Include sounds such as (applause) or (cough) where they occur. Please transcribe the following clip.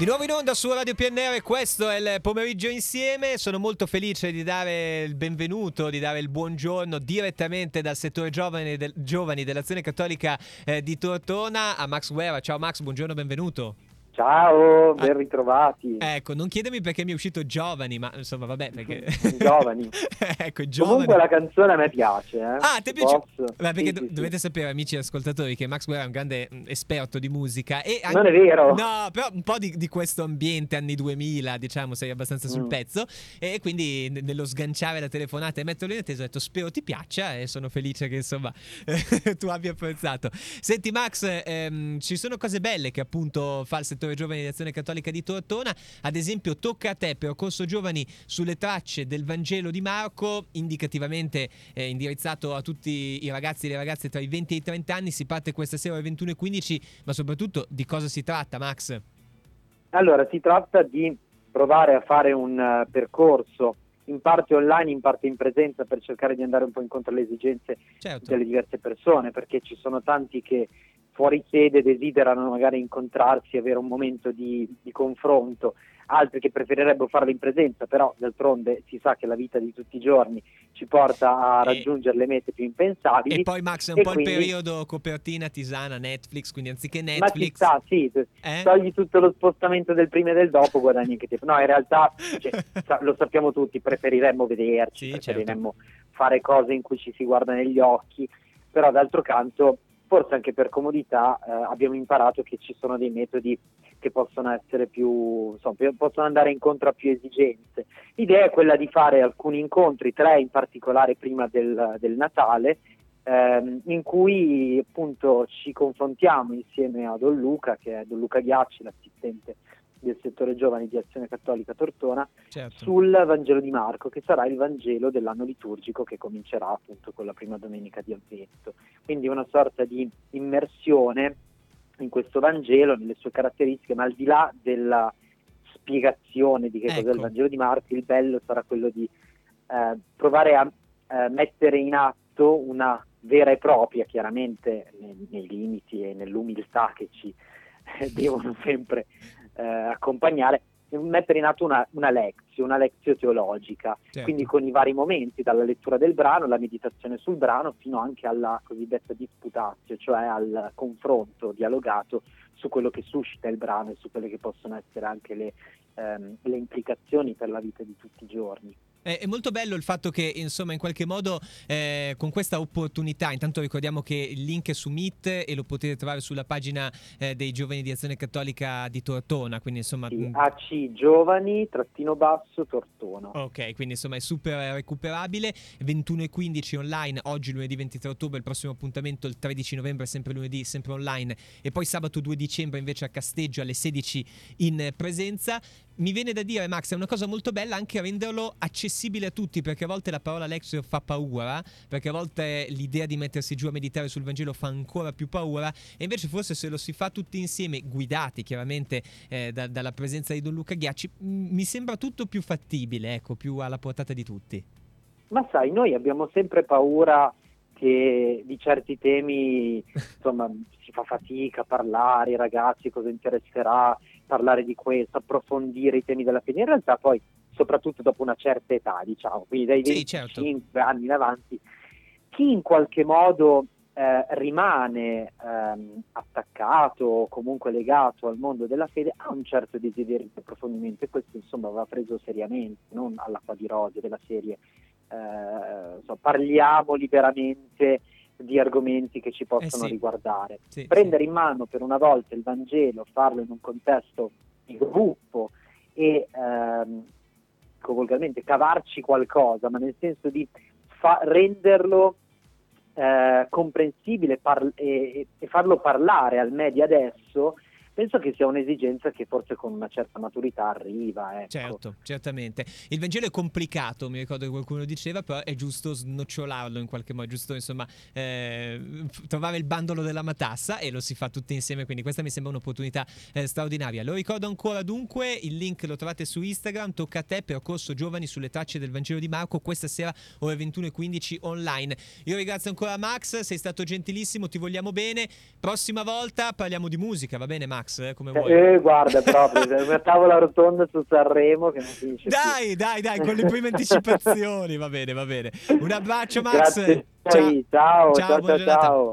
Di nuovo in onda su Radio PNR, questo è il pomeriggio insieme. Sono molto felice di dare il benvenuto, di dare il buongiorno direttamente dal settore giovani, del, giovani dell'Azione Cattolica eh, di Tortona a Max Guerra. Ciao Max, buongiorno, benvenuto. Ciao, ben ritrovati. Ah, ecco, non chiedermi perché mi è uscito giovani, ma insomma, vabbè, perché... (laughs) giovani. (laughs) ecco, giovani. Comunque la canzone a me piace, eh. Ah, ti piace? Beh, perché sì, do- sì, dovete sapere, amici ascoltatori, che Max Guerra è un grande mm, esperto di musica e anche... Non è vero. No, però un po' di, di questo ambiente anni 2000, diciamo, sei abbastanza sul Mm. pezzo e quindi nello sganciare la telefonata e metterlo in attesa ho detto spero ti piaccia e sono felice che insomma (laughs) tu abbia apprezzato. Senti Max, ehm, ci sono cose belle che appunto fa il settore giovani di Azione Cattolica di Tortona, ad esempio tocca a te percorso giovani sulle tracce del Vangelo di Marco, indicativamente eh, indirizzato a tutti i ragazzi e le ragazze tra i 20 e i 30 anni, si parte questa sera alle 21.15, ma soprattutto di cosa si tratta Max? Allora, si tratta di provare a fare un eh, percorso in parte online, in parte in presenza per cercare di andare un po' incontro alle esigenze Certo. delle diverse persone, perché ci sono tanti che fuori sede desiderano magari incontrarsi, avere un momento di, di confronto, altri che preferirebbero farlo in presenza, però d'altronde si sa che la vita di tutti i giorni ci porta a E- raggiungere le mete più impensabili. E poi Max è un E po' quindi- il periodo copertina tisana Netflix, quindi anziché Ma ci Netflix... sta, sì, Eh? togli tutto lo spostamento del prima e del dopo, guadagni anche tempo. No, in realtà cioè, (laughs) lo sappiamo tutti, preferiremmo vederci, Sì, preferiremmo fare cose in cui ci si guarda negli occhi, però d'altro canto, forse anche per comodità, eh, abbiamo imparato che ci sono dei metodi che possono essere più, insomma, possono andare incontro a più esigenze. L'idea è quella di fare alcuni incontri, tre in particolare prima del, del Natale, ehm, in cui appunto ci confrontiamo insieme a Don Luca, che è Don Luca Ghiacci, l'assistente del settore giovani di Azione Cattolica Tortona, Certo. sul Vangelo di Marco, che sarà il Vangelo dell'anno liturgico che comincerà appunto con la prima domenica di Avvento. Quindi una sorta di immersione in questo Vangelo, nelle sue caratteristiche, ma al di là della spiegazione di che cos'è Ecco. il Vangelo di Marco, il bello sarà quello di eh, provare a eh, mettere in atto una vera e propria, chiaramente nei, nei limiti e nell'umiltà che ci eh, devono sempre eh, accompagnare, mettere in atto una, una lezio, una lezio teologica, certo. quindi con i vari momenti, dalla lettura del brano, la meditazione sul brano, fino anche alla cosiddetta disputatio, cioè al confronto dialogato su quello che suscita il brano e su quelle che possono essere anche le, ehm, le implicazioni per la vita di tutti i giorni. È, è molto bello il fatto che, insomma, in qualche modo eh, con questa opportunità, intanto ricordiamo che il link è su Meet e lo potete trovare sulla pagina eh, dei giovani di Azione Cattolica di Tortona, quindi insomma... Sì, mh, AC Giovani, trattino basso, Tortona. Ok, quindi insomma è super recuperabile. 21 e 15 online, oggi lunedì 23 ottobre, il prossimo appuntamento il 13 novembre, sempre lunedì, sempre online. E poi sabato 2 dicembre invece a Casteggio alle 16 in presenza. Mi viene da dire, Max, è una cosa molto bella anche renderlo accessibile a tutti, perché a volte la parola Lexio fa paura, perché a volte l'idea di mettersi giù a meditare sul Vangelo fa ancora più paura, e invece forse se lo si fa tutti insieme, guidati chiaramente eh, da- dalla presenza di Don Luca Ghiacci, mh, mi sembra tutto più fattibile, ecco, più alla portata di tutti. Ma sai, noi abbiamo sempre paura che di certi temi insomma si fa fatica a parlare, i ragazzi cosa interesserà, parlare di questo, approfondire i temi della fede. In realtà poi, soprattutto dopo una certa età, diciamo, quindi dai Sì, 25 certo. anni in avanti, chi in qualche modo eh, rimane ehm, attaccato o comunque legato al mondo della fede ha un certo desiderio di approfondimento e questo insomma va preso seriamente, non all'acqua di rose della serie eh, so, parliamo liberamente di argomenti che ci possono Eh sì. riguardare. Sì, Prendere in mano per una volta il Vangelo, farlo in un contesto di gruppo e ehm, volgarmente cavarci qualcosa, ma nel senso di fa- renderlo eh, comprensibile par- e, e farlo parlare al media adesso, penso che sia un'esigenza che forse con una certa maturità arriva. Ecco. Certo, certamente. Il Vangelo è complicato, mi ricordo che qualcuno diceva, però è giusto snocciolarlo in qualche modo, è giusto insomma eh, trovare il bandolo della matassa e lo si fa tutti insieme, quindi questa mi sembra un'opportunità eh, straordinaria. Lo ricordo ancora dunque, il link lo trovate su Instagram, tocca a te, percorso giovani sulle tracce del Vangelo di Marco, questa sera ore 21.15 online. Io ringrazio ancora Max, sei stato gentilissimo, ti vogliamo bene. Prossima volta parliamo di musica, va bene Max? Max, eh, come vuoi. Eh, guarda, proprio, una tavola rotonda su Sanremo che non finisce Dai, più. dai, dai, con le prime anticipazioni, va bene, va bene. Un abbraccio Max. Grazie. Ciao, ciao, ciao, ciao.